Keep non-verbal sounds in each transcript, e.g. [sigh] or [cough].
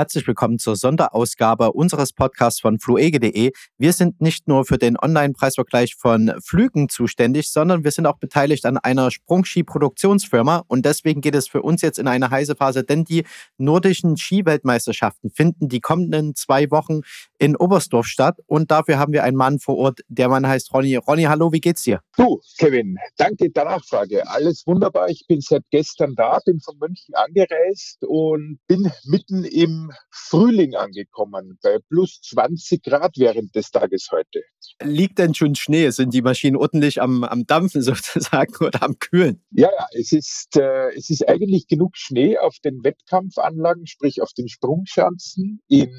Herzlich willkommen zur Sonderausgabe unseres Podcasts von fluege.de. Wir sind nicht nur für den Online-Preisvergleich von Flügen zuständig, sondern wir sind auch beteiligt an einer Sprungski-Produktionsfirma und deswegen geht es für uns jetzt in eine heiße Phase, denn die nordischen Skiweltmeisterschaften finden die kommenden zwei Wochen in Oberstdorf statt und dafür haben wir einen Mann vor Ort. Der Mann heißt Ronny. Ronny, hallo, wie geht's dir? Du, Kevin, danke der Nachfrage. Alles wunderbar. Ich bin seit gestern da, bin von München angereist und bin mitten im Frühling angekommen, bei plus 20 Grad während des Tages heute. Liegt denn schon Schnee? Sind die Maschinen ordentlich am, am Dampfen [laughs] sozusagen oder am Kühlen? Ja, ja, es ist, äh, es ist eigentlich genug Schnee auf den Wettkampfanlagen, sprich auf den Sprungschanzen, in,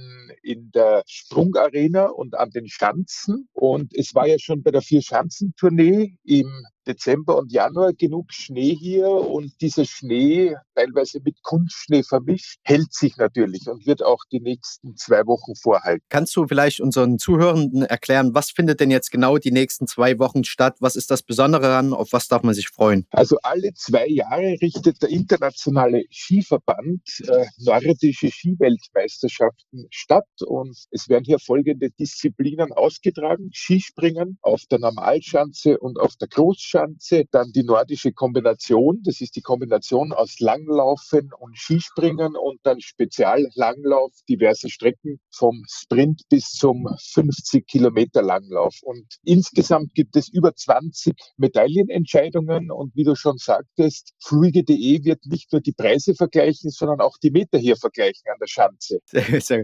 in der Sprungarena und an den Schanzen. Und es war ja schon bei der Vier-Schanzentournee im Dezember und Januar genug Schnee hier und dieser Schnee, teilweise mit Kunstschnee vermischt, hält sich natürlich und wird auch die nächsten zwei Wochen vorhalten. Kannst du vielleicht unseren Zuhörenden erklären, was findet denn jetzt genau die nächsten zwei Wochen statt? Was ist das Besondere daran? Auf was darf man sich freuen? Also alle zwei Jahre richtet der internationale Skiverband äh, nordische Skiweltmeisterschaften statt und es werden hier folgende Disziplinen ausgetragen. Skispringen auf der Normalschanze und auf der Großschanze Langschanze, dann die nordische Kombination. Das ist die Kombination aus Langlaufen und Skispringen und dann Speziallanglauf, diverse Strecken vom Sprint bis zum 50 Kilometer Langlauf. Und insgesamt gibt es über 20 Medaillenentscheidungen und wie du schon sagtest, fluige.de wird nicht nur die Preise vergleichen, sondern auch die Meter hier vergleichen an der Schanze.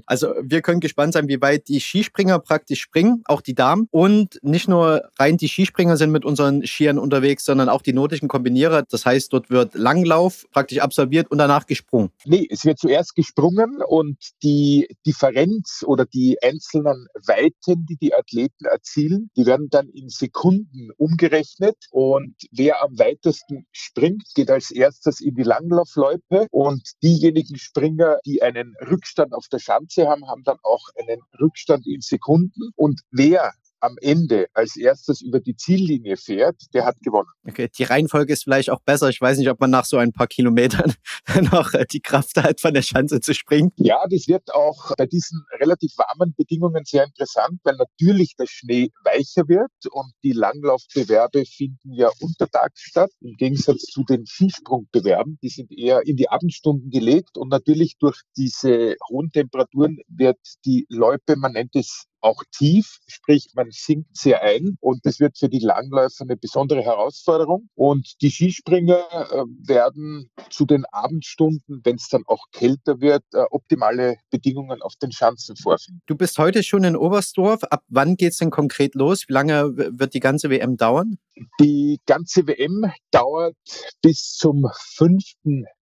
Also wir können gespannt sein, wie weit die Skispringer praktisch springen, auch die Damen. Und nicht nur rein die Skispringer sind mit unseren Skiern unterwegs, sondern auch die notischen Kombinierer. Das heißt, dort wird Langlauf praktisch absolviert und danach gesprungen. Nee, es wird zuerst gesprungen und die Differenz oder die einzelnen Weiten, die die Athleten erzielen, die werden dann in Sekunden umgerechnet und wer am weitesten springt, geht als erstes in die Langlaufloipe und diejenigen Springer, die einen Rückstand auf der Schanze haben, haben dann auch einen Rückstand in Sekunden und wer am Ende als erstes über die Ziellinie fährt, der hat gewonnen. Okay, die Reihenfolge ist vielleicht auch besser. Ich weiß nicht, ob man nach so ein paar Kilometern [laughs] noch äh, die Kraft hat, von der Schanze zu springen. Ja, das wird auch bei diesen relativ warmen Bedingungen sehr interessant, weil natürlich der Schnee weicher wird und die Langlaufbewerbe finden ja untertags statt, im Gegensatz zu den Skisprungbewerben. Die sind eher in die Abendstunden gelegt und natürlich durch diese hohen Temperaturen wird die Loipe, man nennt es auch tief, sprich man sinkt sehr ein und das wird für die Langläufer eine besondere Herausforderung. Und die Skispringer äh, werden zu den Abendstunden, wenn es dann auch kälter wird, äh, optimale Bedingungen auf den Schanzen vorfinden. Du bist heute schon in Oberstdorf. Ab wann geht es denn konkret los? Wie lange wird die ganze WM dauern? Die ganze WM dauert bis zum 5.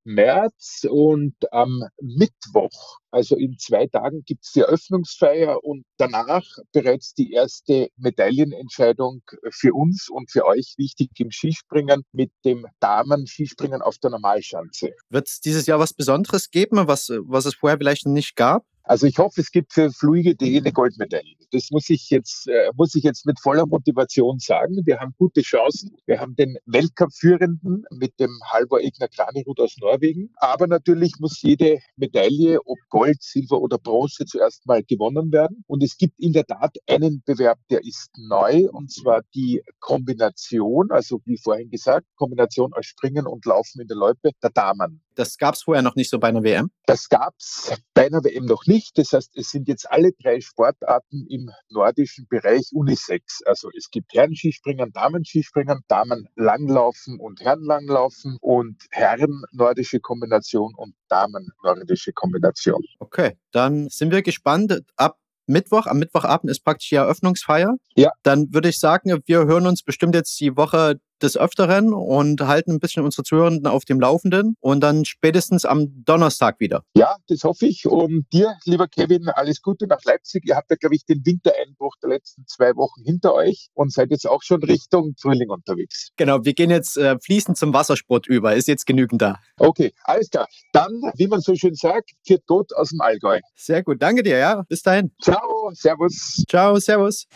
März und am Mittwoch, also in zwei Tagen, gibt es die Eröffnungsfeier und danach bereits die erste Medaillenentscheidung für uns und für euch wichtig im Skispringen mit dem Damen-Skispringen auf der Normalschanze. Wird es dieses Jahr was Besonderes geben, was, was es vorher vielleicht nicht gab? Also ich hoffe, es gibt für Fluige.de eine Goldmedaille. Das muss ich jetzt, äh, muss ich jetzt mit voller Motivation sagen. Wir haben gute Chancen. Wir haben den Weltcup-Führenden mit dem Halvor Egner Kranerud aus Norwegen. Aber natürlich muss jede Medaille, ob Gold, Silber oder Bronze, zuerst mal gewonnen werden. Und es gibt in der Tat einen Bewerb, der ist neu, und zwar die Kombination, also wie vorhin gesagt, Kombination aus Springen und Laufen in der Loipe der Damen. Das gab es vorher noch nicht so bei einer WM? Das gab es bei einer WM noch nicht. Das heißt, es sind jetzt alle drei Sportarten im nordischen Bereich Unisex. Also es gibt Herren-Skispringen, Damen-Skispringen, Damen-Langlaufen und Herren-Langlaufen und Herren-nordische Kombination und Damen-nordische Kombination. Okay, dann sind wir gespannt. Ab Mittwoch, am Mittwochabend ist praktisch die Eröffnungsfeier. Ja. Dann würde ich sagen, wir hören uns bestimmt jetzt die Woche des Öfteren und halten ein bisschen unsere Zuhörenden auf dem Laufenden und dann spätestens am Donnerstag wieder. Ja, das hoffe ich. Und dir, lieber Kevin, alles Gute nach Leipzig. Ihr habt ja, glaube ich, den Wintereinbruch der letzten zwei Wochen hinter euch und seid jetzt auch schon Richtung Frühling unterwegs. Genau, wir gehen jetzt äh, fließend zum Wassersport über. Ist jetzt genügend da. Okay, alles klar. Dann, wie man so schön sagt, viert Gott aus dem Allgäu. Sehr gut, danke dir, ja. Bis dahin. Ciao, servus. Ciao, servus.